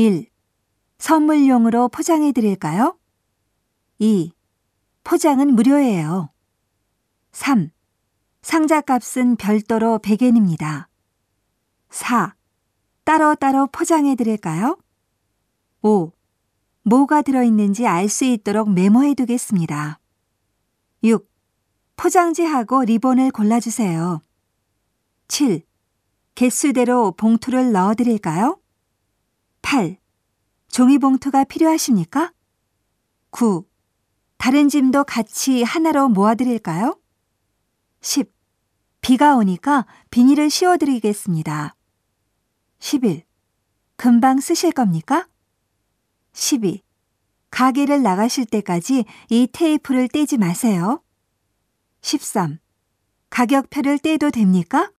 1. 선물용으로 포장해 드릴까요? 2. 포장은 무료예요. 3. 상자 값은 별도로 100엔입니다. 4. 따로따로 포장해 드릴까요? 5. 뭐가 들어있는지 알 수 있도록 메모해 두겠습니다. 6. 포장지하고 리본을 골라주세요. 7. 개수대로 봉투를 넣어 드릴까요? 8. 종이봉투가 필요하십니까? 9. 다른 짐도 같이 하나로 모아드릴까요? 10. 비가 오니까 비닐을 씌워드리겠습니다. 11. 금방 쓰실 겁니까? 12. 가게를 나가실 때까지 이 테이프를 떼지 마세요. 13. 가격표를 떼도 됩니까?